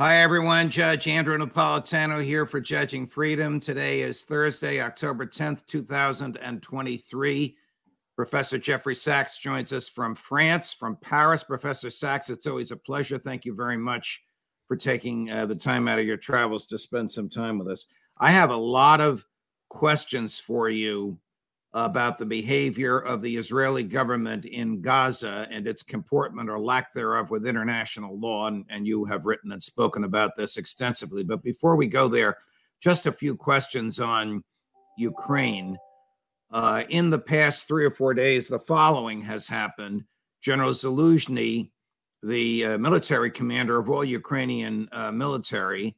Hi, everyone. Judge Andrew Napolitano here for Judging Freedom. Today is Thursday, October 10th, 2023. Professor Jeffrey Sachs joins us from France, from Paris. Professor Sachs, it's always a pleasure. Thank you very much for taking uh, the time out of your travels to spend some time with us. I have a lot of questions for you about the behavior of the Israeli government in Gaza and its comportment or lack thereof with international law. And, and, you have written and spoken about this extensively. But before we go there, just a few questions on Ukraine. Uh, in the past three or four days, the following has happened. General Zaluzhny, the uh, military commander of all Ukrainian uh, military,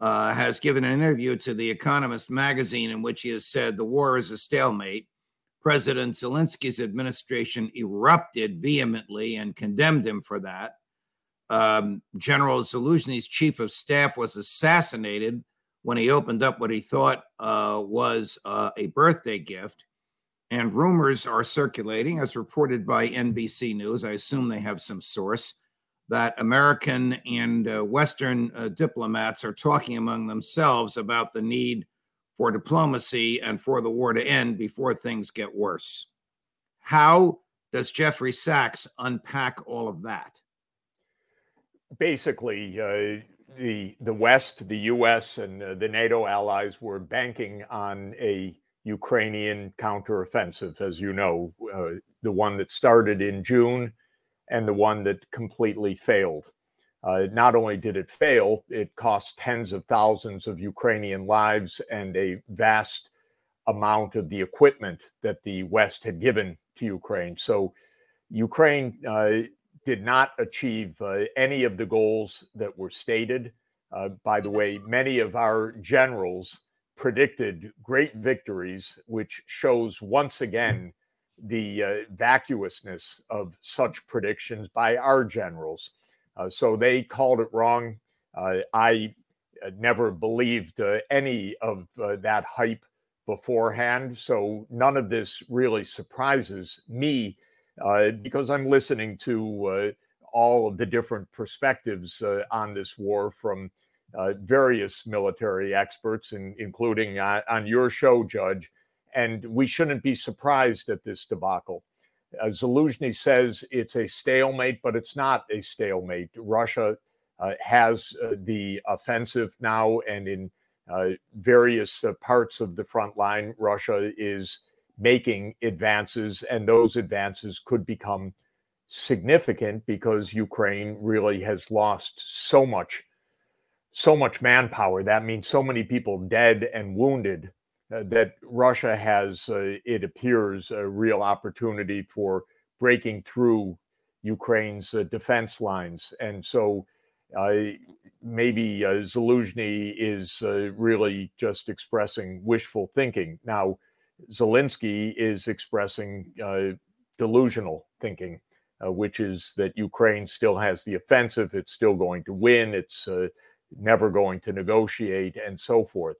uh, has given an interview to The Economist magazine in which he has said the war is a stalemate. President Zelensky's administration erupted vehemently and condemned him for that. Um, General Zaluzhny's chief of staff was assassinated when he opened up what he thought uh, was uh, a birthday gift. And rumors are circulating, as reported by NBC News. I assume they have some source that American and uh, Western uh, diplomats are talking among themselves about the need for diplomacy and for the war to end before things get worse. How does Jeffrey Sachs unpack all of that? Basically, uh, the the West, the U.S., and uh, the NATO allies were banking on a Ukrainian counteroffensive, as you know, uh, the one that started in June and the one that completely failed. Uh, not only did it fail, it cost tens of thousands of Ukrainian lives and a vast amount of the equipment that the West had given to Ukraine. So Ukraine uh, did not achieve uh, any of the goals that were stated. Uh, by the way, many of our generals predicted great victories, which shows once again the uh, vacuousness of such predictions by our generals. Uh, so they called it wrong. Uh, I uh, never believed uh, any of uh, that hype beforehand. So none of this really surprises me because I'm listening to all of the different perspectives on this war from various military experts, in, including on your show, Judge and we shouldn't be surprised at this debacle. Uh, Zaluzhny says it's a stalemate, but it's not a stalemate. Russia uh, has uh, the offensive now, and in uh, various uh, parts of the front line, Russia is making advances, and those advances could become significant because Ukraine really has lost so much, so much manpower. That means so many people dead and wounded that Russia has, uh, it appears, a real opportunity for breaking through Ukraine's uh, defense lines. And so uh, maybe uh, Zaluzhny is uh, really just expressing wishful thinking. Now, Zelensky is expressing delusional thinking, which is that Ukraine still has the offensive, it's still going to win, it's never going to negotiate, and so forth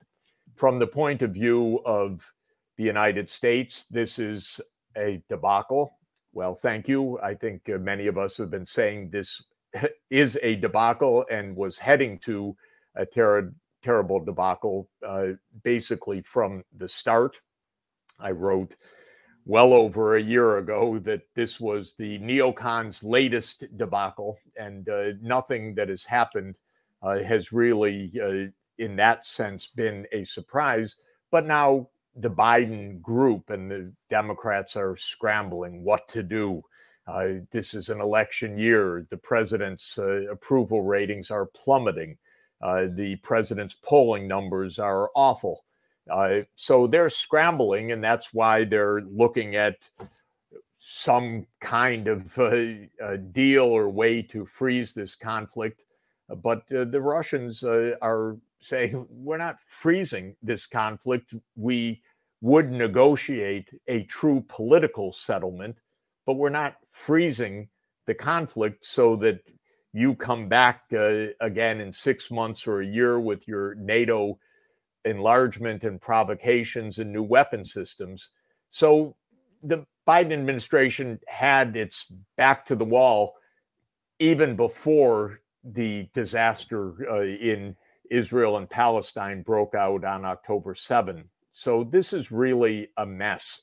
from the point of view of the United States, this is a debacle. Well, thank you. I think uh, many of us have been saying this is a debacle and was heading to a ter- terrible debacle uh, basically from the start. I wrote well over a year ago that this was the neocons' latest debacle, and uh, nothing that has happened uh, has really, uh, in that sense, been a surprise. But now the Biden group and the Democrats are scrambling what to do. Uh, this is an election year. The president's uh, approval ratings are plummeting. Uh, the president's polling numbers are awful. Uh, so they're scrambling, and that's why they're looking at some kind of uh, deal or way to freeze this conflict. But uh, the Russians are saying, we're not freezing this conflict. We would negotiate a true political settlement, but we're not freezing the conflict so that you come back uh, again in six months or a year with your NATO enlargement and provocations and new weapon systems. So the Biden administration had its back to the wall even before the disaster uh, in Israel and Palestine broke out on October 7. So this is really a mess,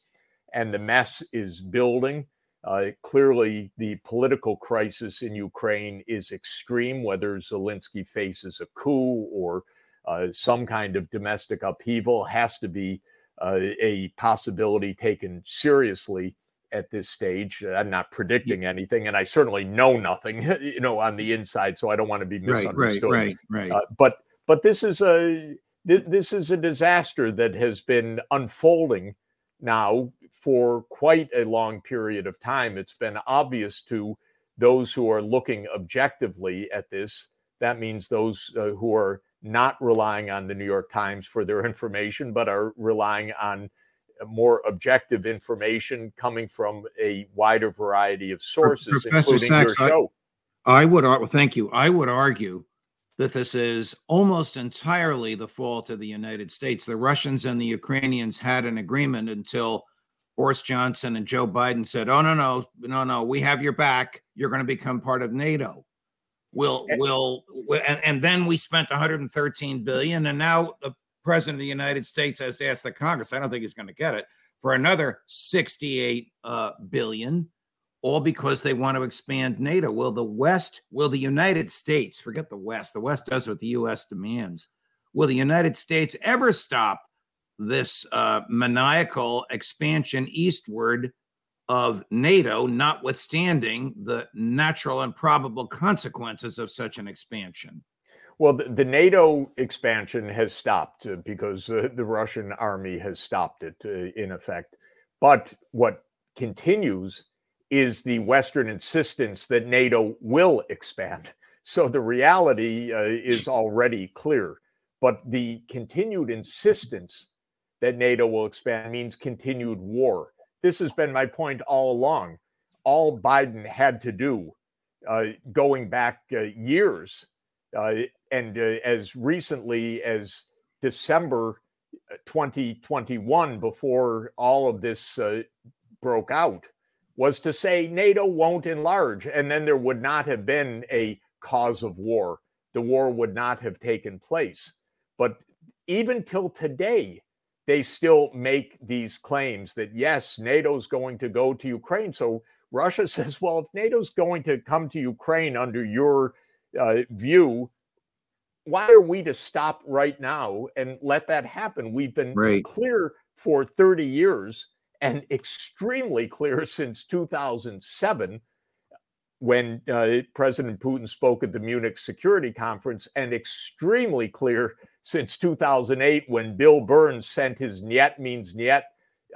and the mess is building. Uh, clearly, the political crisis in Ukraine is extreme, whether Zelensky faces a coup or uh, some kind of domestic upheaval has to be uh, a possibility taken seriously at this stage. I'm not predicting anything, and I certainly know nothing, you know, on the inside. So I don't want to be misunderstood. Right, right, right. Uh, but but this is a this is a disaster that has been unfolding now for quite a long period of time. It's been obvious to those who are looking objectively at this. That means those uh, who are not relying on the New York Times for their information, but are relying on more objective information coming from a wider variety of sources, Professor including Sachs, your show. I, I would thank you. I would argue that this is almost entirely the fault of the United States. The Russians and the Ukrainians had an agreement until Boris Johnson and Joe Biden said, "Oh no, no, no, no, we have your back. You're going to become part of NATO." will will and, and then we spent 113 billion and now the president of the united states has asked the congress i don't think he's going to get it for another 68 uh, billion all because they want to expand nato will the west will the united states forget the west the west does what the us demands will the united states ever stop this uh, maniacal expansion eastward of NATO, notwithstanding the natural and probable consequences of such an expansion? Well, the, the NATO expansion has stopped uh, because uh, the Russian army has stopped it, uh, in effect. But what continues is the Western insistence that NATO will expand. So the reality uh, is already clear. But the continued insistence that NATO will expand means continued war this has been my point all along. All Biden had to do, uh, going back uh, years, uh, and uh, as recently as December uh, 2021, before all of this broke out, was to say NATO won't enlarge, and then there would not have been a cause of war. The war would not have taken place. But even till today, they still make these claims that yes, NATO's going to go to Ukraine. So Russia says, well, if NATO's going to come to Ukraine under your uh, view, why are we to stop right now and let that happen? We've been right. clear for 30 years and extremely clear since 2007 when uh, President Putin spoke at the Munich Security Conference, and extremely clear since 2008 when Bill Burns sent his "Nyet means Nyet"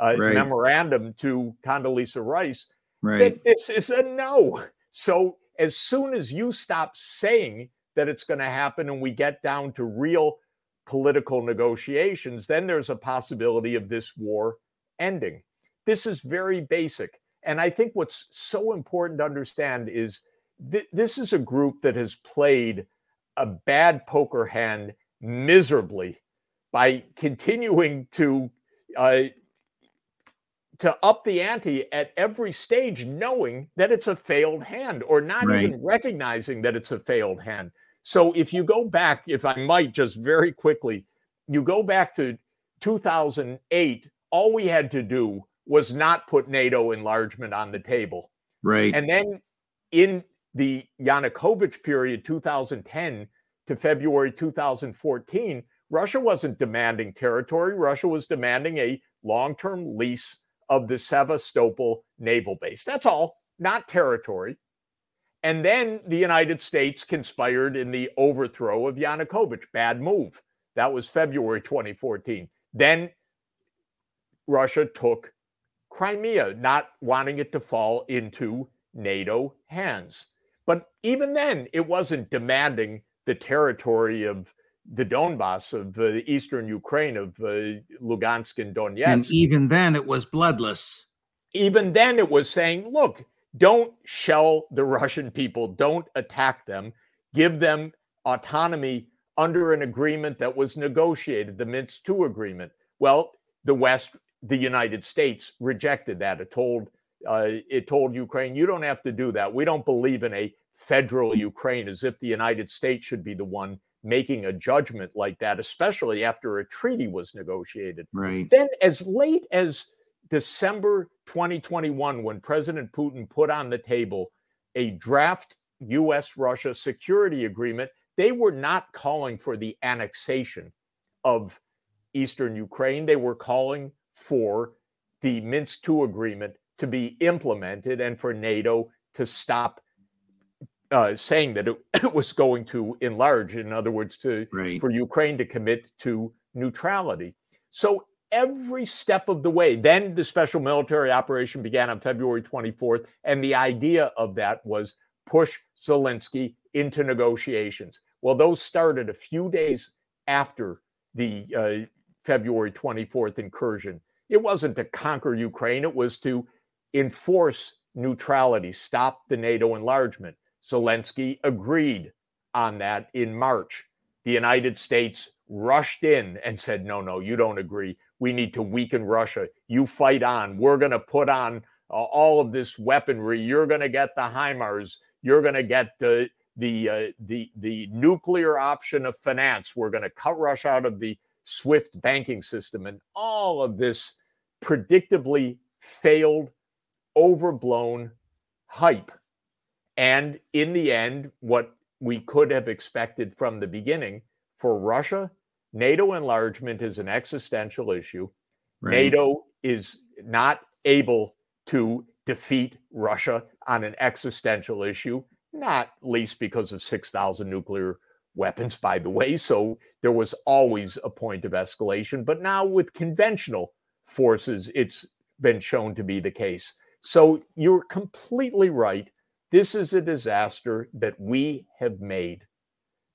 uh, right. memorandum to Condoleezza Rice. Right. That this is a no. So as soon as you stop saying that it's going to happen and we get down to real political negotiations, then there's a possibility of this war ending. This is very basic. And I think what's so important to understand is th- this is a group that has played a bad poker hand miserably by continuing to uh, to up the ante at every stage, knowing that it's a failed hand or not right. even recognizing that it's a failed hand. So if you go back, if I might just very quickly, you go back to 2008, all we had to do was not put NATO enlargement on the table. Right. And then in the Yanukovych period, 2010 to February 2014, Russia wasn't demanding territory. Russia was demanding a long term lease of the Sevastopol naval base. That's all, not territory. And then the United States conspired in the overthrow of Yanukovych. Bad move. That was February 2014. Then Russia took Crimea, not wanting it to fall into NATO hands. But even then, it wasn't demanding the territory of the Donbass, of uh, eastern Ukraine, of uh, Lugansk and Donetsk. And even then, it was bloodless. Even then, it was saying, look, don't shell the Russian people, don't attack them, give them autonomy under an agreement that was negotiated, the Minsk II agreement. Well, the West, the United States, rejected that. It told uh, it told Ukraine, you don't have to do that. We don't believe in a federal Ukraine, as if the United States should be the one making a judgment like that, especially after a treaty was negotiated. Right. Then, as late as December 2021, when President Putin put on the table a draft US Russia security agreement, they were not calling for the annexation of eastern Ukraine. They were calling for the Minsk II agreement to be implemented and for NATO to stop uh, saying that it, was going to enlarge. In other words, to right. for Ukraine to commit to neutrality. So every step of the way, then the special military operation began on February 24th, and the idea of that was push Zelensky into negotiations. Well, those started a few days after the uh, February 24th incursion. It wasn't to conquer Ukraine, it was to enforce neutrality, stop the NATO enlargement. Zelensky agreed on that in March. The United States rushed in and said, no, no, you don't agree. We need to weaken Russia. You fight on. We're going to put on uh, all of this weaponry. You're going to get the HIMARS. You're going to get the the uh, the the nuclear option of finance. We're going to cut Russia out of the SWIFT banking system, and all of this predictably failed, overblown hype. And in the end, what we could have expected from the beginning for Russia, NATO enlargement is an existential issue. Right. NATO is not able to defeat Russia on an existential issue not least because of 6,000 nuclear weapons, by the way. So there was always a point of escalation. But now with conventional forces, it's been shown to be the case. So you're completely right. This is a disaster that we have made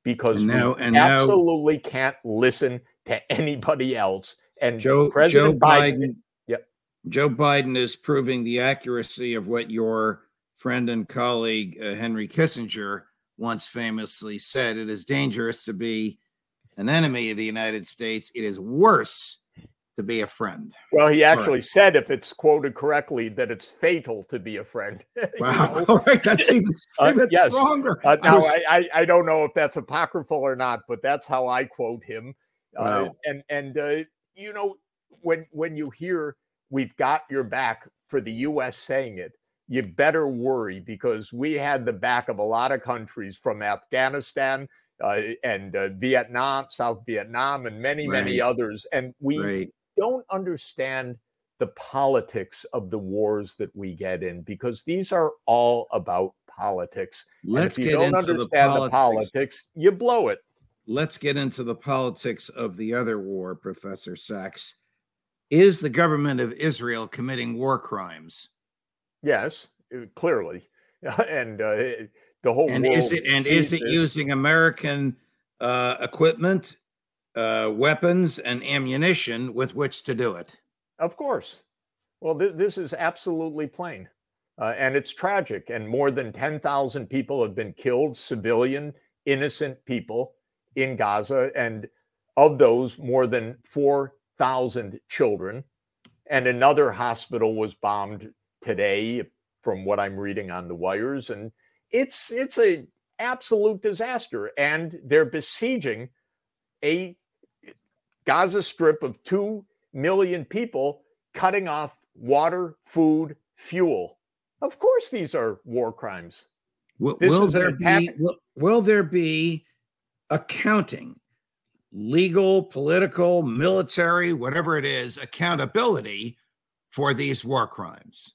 because now, we absolutely now, can't listen to anybody else. And Joe, President Joe Biden, Biden yep. Joe Biden is proving the accuracy of what your friend and colleague uh, Henry Kissinger once famously said it is dangerous to be an enemy of the United States. It is worse to be a friend. Well, he actually right. said, if it's quoted correctly, that it's fatal to be a friend. wow. All right. That's even, uh, yes. stronger. Uh, now, I, was... I, I, don't know if that's apocryphal or not, but that's how I quote him. Uh, wow. Uh, and, and uh, you know, when, when you hear we've got your back for the U.S. saying it, you better worry because we had the back of a lot of countries from Afghanistan uh, and uh, Vietnam, South Vietnam, and many, right. many others. And we right. don't understand the politics of the wars that we get in because these are all about politics. Let's and if you get don't into understand the politics. the politics, you blow it. Let's get into the politics of the other war, Professor Sachs. Is the government of Israel committing war crimes? Yes, uh, clearly, and uh, the whole and is it and is it using American uh, equipment, uh, weapons, and ammunition with which to do it? Of course. Well, th- this is absolutely plain, uh, and it's tragic. And more than ten thousand people have been killed, civilian, innocent people in Gaza, and of those, more than four thousand children. And another hospital was bombed today from what I'm reading on the wires. And it's it's a absolute disaster. And they're besieging a Gaza Strip of 2 million people, cutting off water, food, fuel. Of course, these are war crimes. Will, will there be will, will there be accounting, legal, political, military, whatever it is, accountability for these war crimes?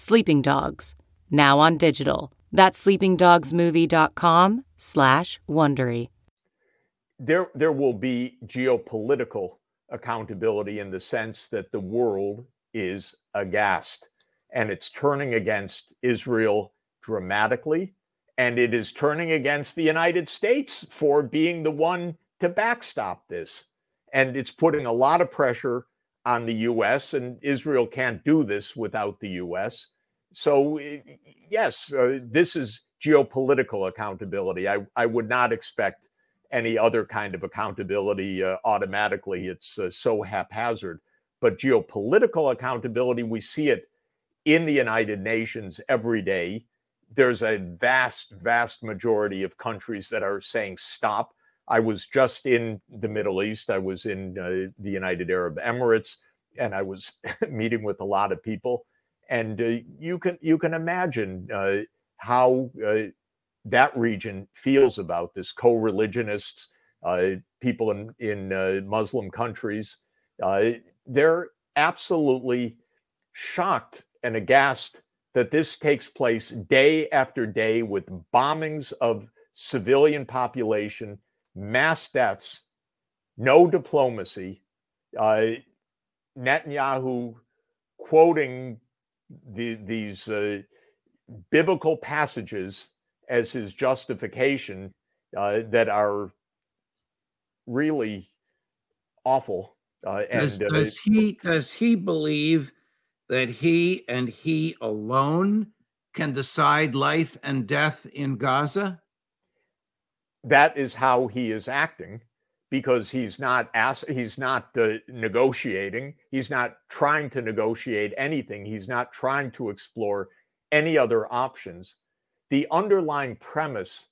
Sleeping Dogs, now on digital. That's sleepingdogsmovie.com slash Wondery. There, there will be geopolitical accountability in the sense that the world is aghast and it's turning against Israel dramatically. And it is turning against the United States for being the one to backstop this. And it's putting a lot of pressure on the US, and Israel can't do this without the US. So, yes, uh, this is geopolitical accountability. I, I would not expect any other kind of accountability uh, automatically. It's uh, so haphazard. But geopolitical accountability, we see it in the United Nations every day. There's a vast, vast majority of countries that are saying stop. I was just in the Middle East. I was in uh, the United Arab Emirates, and I was meeting with a lot of people. And uh, you can you can imagine uh, how uh, that region feels about this co-religionists uh, people in in uh, muslim countries they're absolutely shocked and aghast that this takes place day after day with bombings of civilian population mass deaths no diplomacy uh, netanyahu quoting the, these uh, biblical passages as his justification uh, that are really awful. Uh, and does, uh, he does he believe that he and he alone can decide life and death in Gaza? That is how he is acting because he's not ask, he's not uh, negotiating. He's not trying to negotiate anything. He's not trying to explore any other options. The underlying premise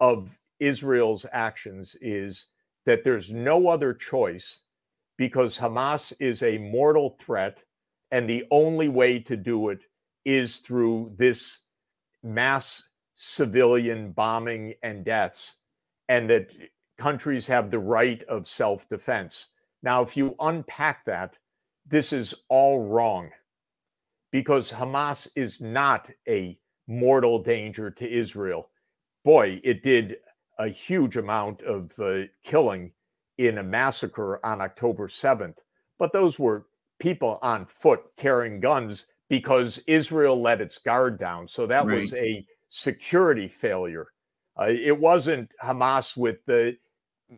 of Israel's actions is that there's no other choice because Hamas is a mortal threat, and the only way to do it is through this mass civilian bombing and deaths, and that countries have the right of self defense. Now, if you unpack that, this is all wrong because Hamas is not a mortal danger to Israel. Boy, it did a huge amount of uh, killing in a massacre on October 7th. But those were people on foot carrying guns because Israel let its guard down. So that right. was a security failure. Uh, it wasn't Hamas with the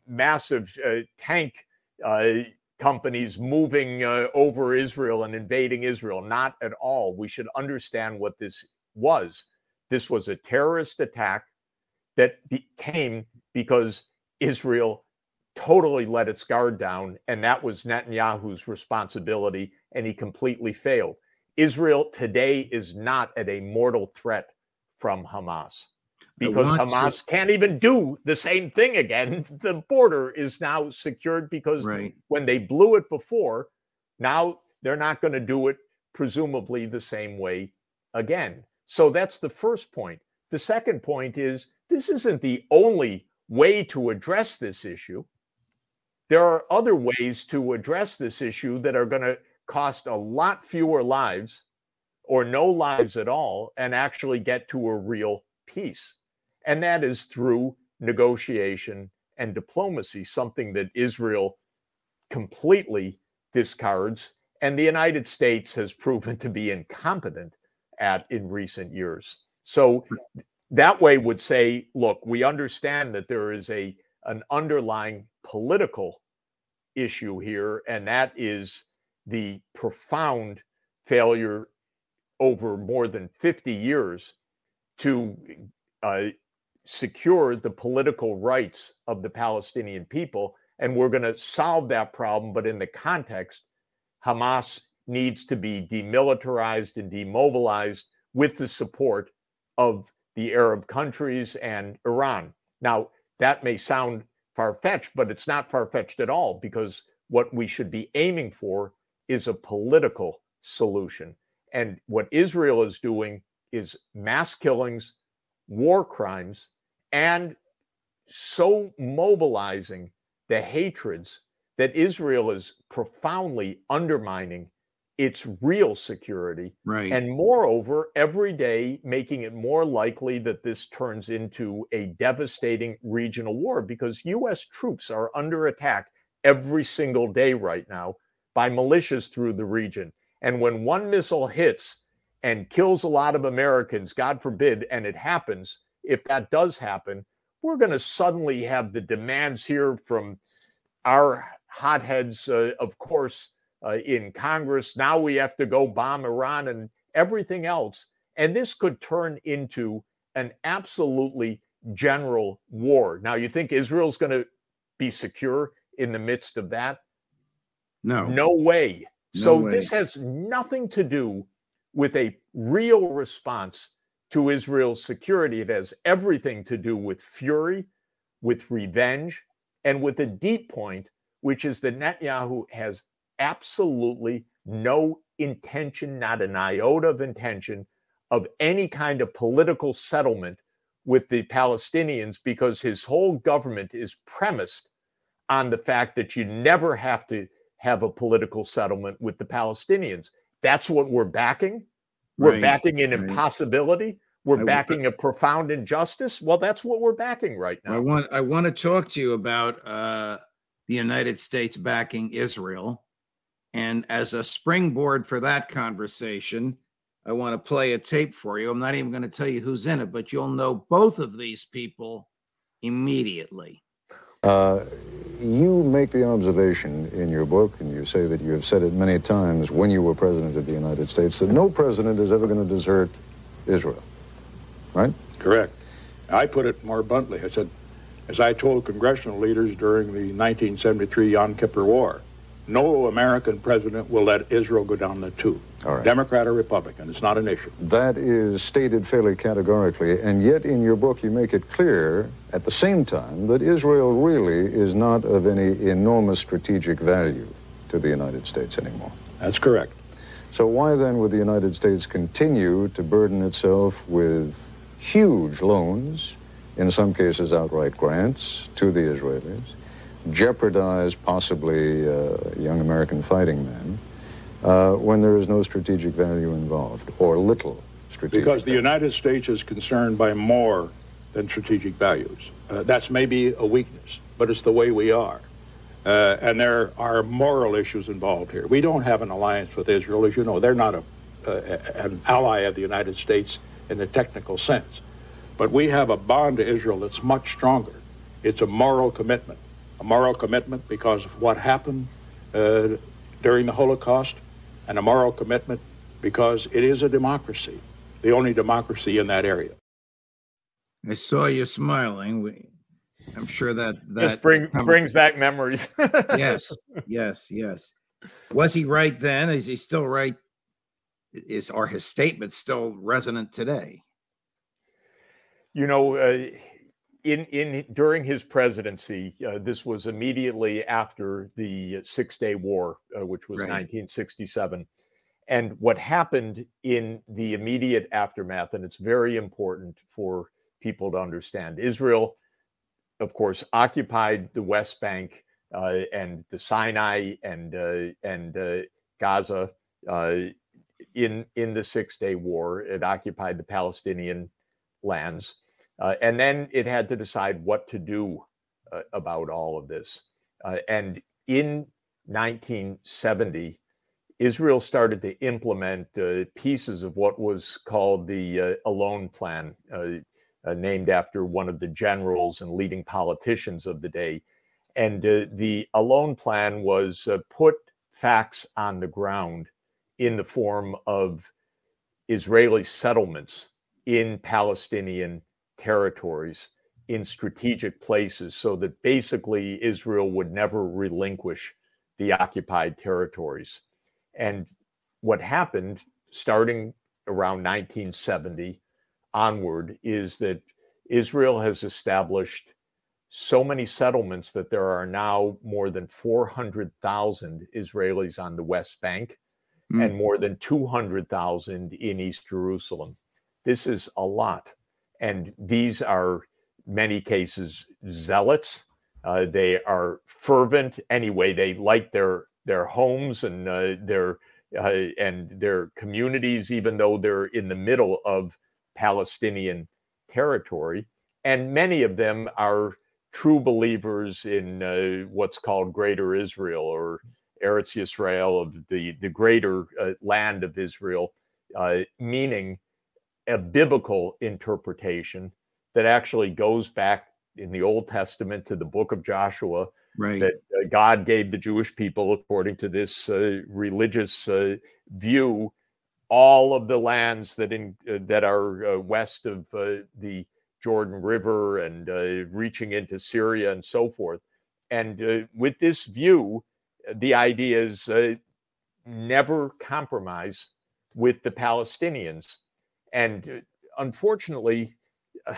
massive uh, tank uh, companies moving uh, over Israel and invading Israel. Not at all. We should understand what this was this was a terrorist attack that came because Israel totally let its guard down, and that was Netanyahu's responsibility, and he completely failed. Israel today is not at a mortal threat from Hamas because Hamas to... can't even do the same thing again. The border is now secured because right. when they blew it before, now they're not going to do it presumably the same way again. So that's the first point. The second point is this isn't the only way to address this issue. There are other ways to address this issue that are going to cost a lot fewer lives or no lives at all and actually get to a real peace. And that is through negotiation and diplomacy, something that Israel completely discards and the United States has proven to be incompetent at in recent years. So that way would say, look, we understand that there is a an underlying political issue here, and that is the profound failure over more than 50 years to uh, secure the political rights of the Palestinian people. And we're going to solve that problem, but in the context, Hamas needs to be demilitarized and demobilized with the support of the Arab countries and Iran. Now, that may sound far fetched, but it's not far fetched at all because what we should be aiming for is a political solution. And what Israel is doing is mass killings, war crimes, and so mobilizing the hatreds that Israel is profoundly undermining its real security. Right. And moreover, every day making it more likely that this turns into a devastating regional war because US troops are under attack every single day right now by militias through the region. And when one missile hits and kills a lot of Americans, God forbid, and it happens, if that does happen, we're going to suddenly have the demands here from our hotheads, uh, of course, uh, in Congress. Now we have to go bomb Iran and everything else. And this could turn into an absolutely general war. Now, you think Israel's going to be secure in the midst of that? No. No way. No so way. this has nothing to do with a real response to Israel's security. It has everything to do with fury, with revenge, and with a deep point, which is that Netanyahu has absolutely no intention, not an iota of intention, of any kind of political settlement with the Palestinians because his whole government is premised on the fact that you never have to have a political settlement with the Palestinians. That's what we're backing. We're Right, backing an right. impossibility. We're I- backing a profound injustice. Well, that's what we're backing right now. I now. want I want to talk to you about uh, the United States backing Israel, and as a springboard for that conversation, I want to play a tape for you. I'm not even going to tell you who's in it, but you'll know both of these people immediately. Uh, you make the observation in your book, and you say that you have said it many times when you were president of the United States, that no president is ever going to desert Israel. Right? Correct. I put it more bluntly. I said, as I told congressional leaders during the 1973 Yom Kippur War, no American president will let Israel go down the tube. Right. Democrat or Republican, it's not an issue. That is stated fairly categorically, and yet in your book you make it clear at the same time that Israel really is not of any enormous strategic value to the United States anymore. That's correct. So why then would the United States continue to burden itself with huge loans, in some cases outright grants, to the Israelis, jeopardize possibly uh, young American fighting men, uh, when there is no strategic value involved, or little strategic value Because the value? United States is concerned by more than strategic values. Uh, that's maybe a weakness, but it's the way we are. Uh, and there are moral issues involved here. We don't have an alliance with Israel, as you know. They're not a, uh, an ally of the United States in a technical sense. But we have a bond to Israel that's much stronger. It's a moral commitment. A moral commitment because of what happened uh, during the Holocaust, and a moral commitment because it is a democracy, the only democracy in that area. I saw you smiling. We, I'm sure that This that bring, brings back memories. yes, yes, yes. Was he right then? Is he still right? Is are his statements still resonant today? you know, uh, in in during his presidency, uh, this was immediately after the Six Day War, uh, which was Right. 1967. And what happened in the immediate aftermath, and it's very important for people to understand. Israel, of course, occupied the West Bank uh, and the Sinai and uh, and uh, Gaza uh, in in the Six Day War. It occupied the Palestinian lands, uh, and then it had to decide what to do uh, about all of this. and in 1970, Israel started to implement uh, pieces of what was called the uh, Allon Plan, uh, uh named after one of the generals and leading politicians of the day. And uh, the Allon Plan was uh, put facts on the ground in the form of Israeli settlements in Palestinian territories in strategic places so that basically Israel would never relinquish the occupied territories. And what happened starting around 1970 onward is that Israel has established so many settlements that there are now more than 400,000 Israelis on the West Bank mm. and more than 200,000 in East Jerusalem. This is a lot. And these are many cases zealots. Uh, they are fervent anyway. They like their their homes and uh, their uh, and their communities, even though they're in the middle of Palestinian territory. And many of them are true believers in uh, what's called Greater Israel or Eretz Israel of the the greater uh, land of Israel, uh, meaning a biblical interpretation that actually goes back in the Old Testament to the book of Joshua right. that uh, God gave the Jewish people, according to this uh, religious uh, view, all of the lands that in uh, that are uh, west of uh, the Jordan River and reaching into Syria and so forth. And with this view, the idea is never compromise with the Palestinians. And uh, unfortunately, uh,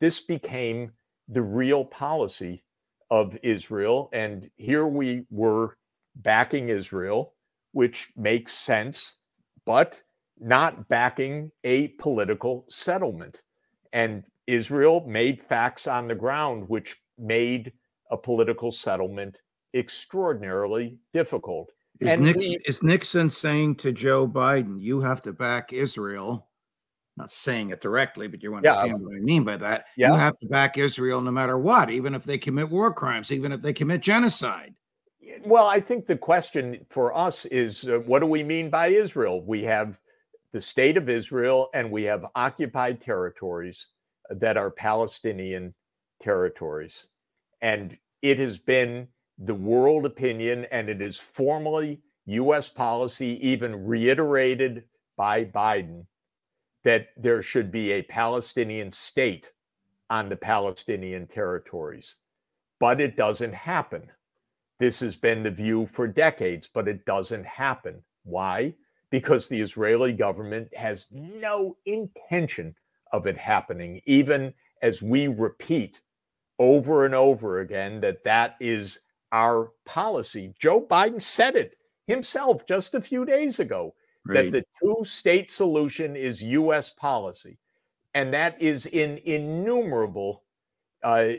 this became the real policy of Israel. And here we were backing Israel, which makes sense, but not backing a political settlement. And Israel made facts on the ground, which made a political settlement extraordinarily difficult. Is, Nix, we, is Nixon saying to Joe Biden, you have to back Israel not saying it directly, but you understand yeah. what I mean by that. Yeah. You have to back Israel no matter what, even if they commit war crimes, even if they commit genocide. Well, I think the question for us is uh, what do we mean by Israel? We have the state of Israel and we have occupied territories that are Palestinian territories. And it has been the world opinion and it is formally US policy, even reiterated by Biden, that there should be a Palestinian state on the Palestinian territories. But it doesn't happen. This has been the view for decades, but it doesn't happen. Why? Because the Israeli government has no intention of it happening, even as we repeat over and over again that that is our policy. Joe Biden said it himself just a few days ago right. that the two state solution is U.S. policy. And that is in innumerable uh,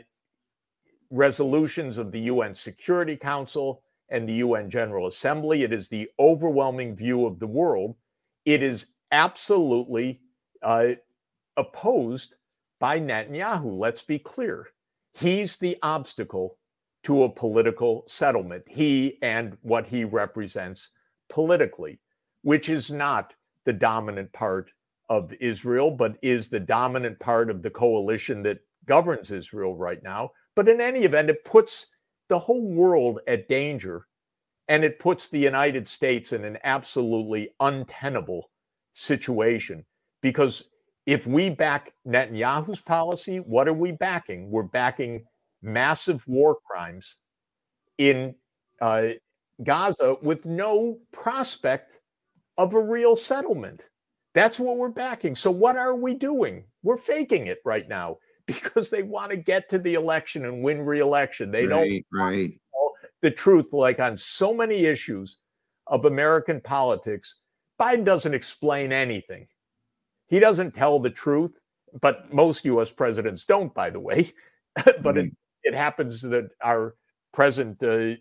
resolutions of the UN Security Council and the UN General Assembly. It is the overwhelming view of the world. It is absolutely uh, opposed by Netanyahu. Let's be clear. He's the obstacle to a political settlement, he and what he represents politically which is not the dominant part of Israel, but is the dominant part of the coalition that governs Israel right now. But in any event, it puts the whole world at danger and it puts the United States in an absolutely untenable situation because if we back Netanyahu's policy, what are we backing? We're backing massive war crimes in uh, Gaza with no prospect of a real settlement. That's what we're backing. So, what are we doing? We're faking it right now because they want to get to the election and win re-election. They right, don't right. the truth. Like on so many issues of American politics, Biden doesn't explain anything. He doesn't tell the truth, but most US presidents don't, by the way. but mm-hmm. it, it happens that our present uh,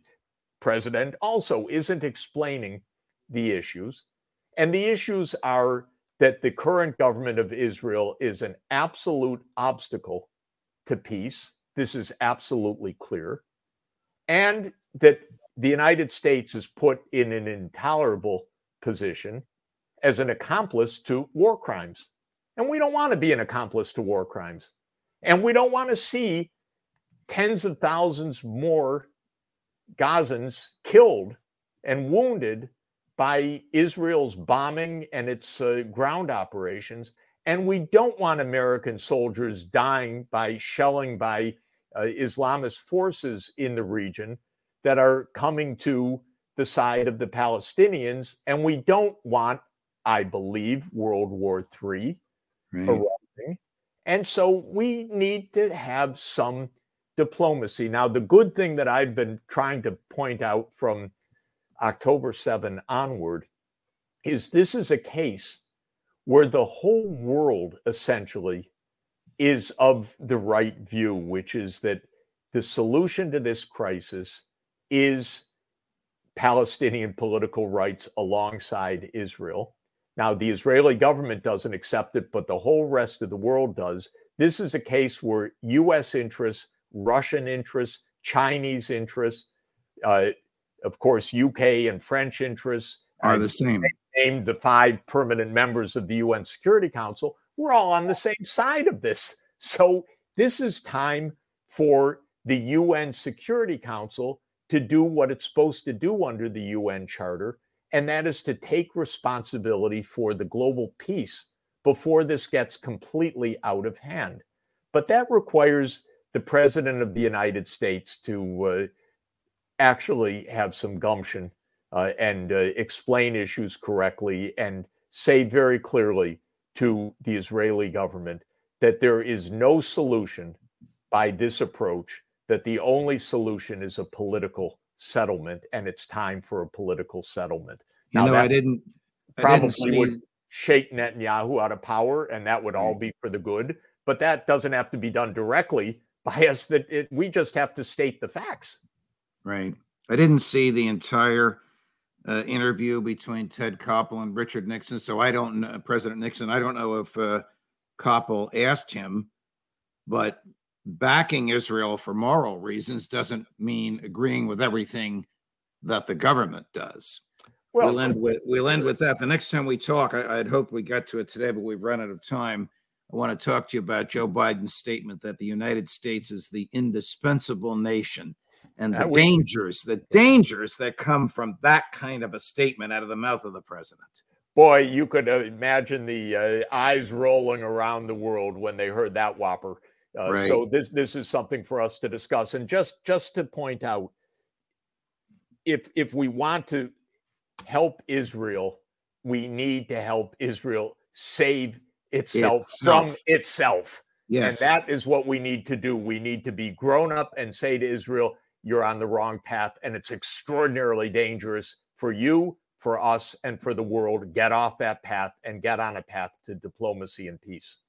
president also isn't explaining the issues. And the issues are that the current government of Israel is an absolute obstacle to peace. This is absolutely clear. And that the United States is put in an intolerable position as an accomplice to war crimes. And we don't want to be an accomplice to war crimes. And we don't want to see tens of thousands more Gazans killed and wounded by Israel's bombing and its uh, ground operations. And we don't want American soldiers dying by shelling by uh, Islamist forces in the region that are coming to the side of the Palestinians. And we don't want, I believe, World War III right. erupting. And so we need to have some diplomacy. Now, the good thing that I've been trying to point out from October 7 onward is this is a case where the whole world essentially is of the right view, which is that the solution to this crisis is Palestinian political rights alongside Israel. Now, the Israeli government doesn't accept it, but the whole rest of the world does. This is a case where US interests, Russian interests, Chinese interests, uh, of course, UK and French interests are the same. Named the five permanent members of the UN Security Council. We're all on the same side of this. So this is time for the UN Security Council to do what it's supposed to do under the UN Charter, and that is to take responsibility for the global peace before this gets completely out of hand. But that requires the President of the United States to uh, actually have some gumption uh, and uh, explain issues correctly and say very clearly to the Israeli government that there is no solution by this approach, that the only solution is a political settlement, and it's time for a political settlement. You now, know, I didn't I probably didn't would shake Netanyahu out of power, and that would all be for the good. But that doesn't have to be done directly by us. That it, we just have to state the facts. Right. I didn't see the entire uh, interview between Ted Koppel and Richard Nixon, so I don't know President Nixon. I don't know if uh, Koppel asked him, but backing Israel for moral reasons doesn't mean agreeing with everything that the government does. Well, we'll end with we'll end with that. The next time we talk, I, I'd hoped we got to it today, but we've run out of time. I want to talk to you about Joe Biden's statement that the United States is the indispensable nation and the we, dangers, the dangers that come from that kind of a statement out of the mouth of the president. Boy, you could uh, imagine the uh, eyes rolling around the world when they heard that whopper. Uh, right. So this this is something for us to discuss, and just just to point out, if if we want to help Israel, we need to help Israel save itself, itself. from itself. Yes. And that is what we need to do. We need to be grown up and say to Israel, you're on the wrong path. And it's extraordinarily dangerous for you, for us, and for the world. Get off that path and get on a path to diplomacy and peace.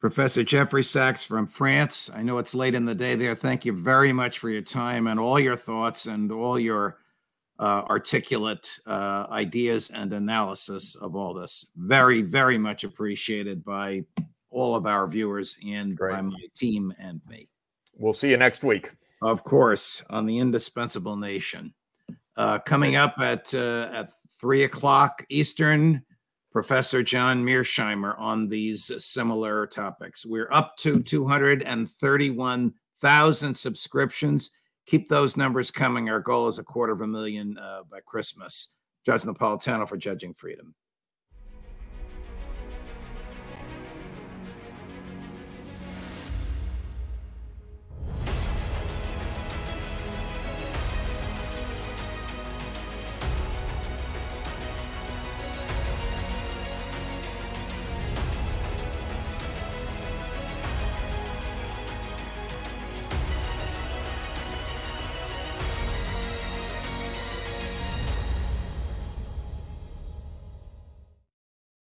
Professor Jeffrey Sachs from France. I know it's late in the day there. Thank you very much for your time and all your thoughts and all your uh, articulate uh, ideas and analysis of all this. Very, very much appreciated by all of our viewers and Great. by my team and me. We'll see you next week. Of course, on the indispensable nation. Uh, coming up at uh, at three o'clock Eastern, Professor John Mearsheimer on these similar topics. We're up to 231,000 subscriptions. Keep those numbers coming. Our goal is a quarter of a million uh, by Christmas. Judge Napolitano for Judging Freedom.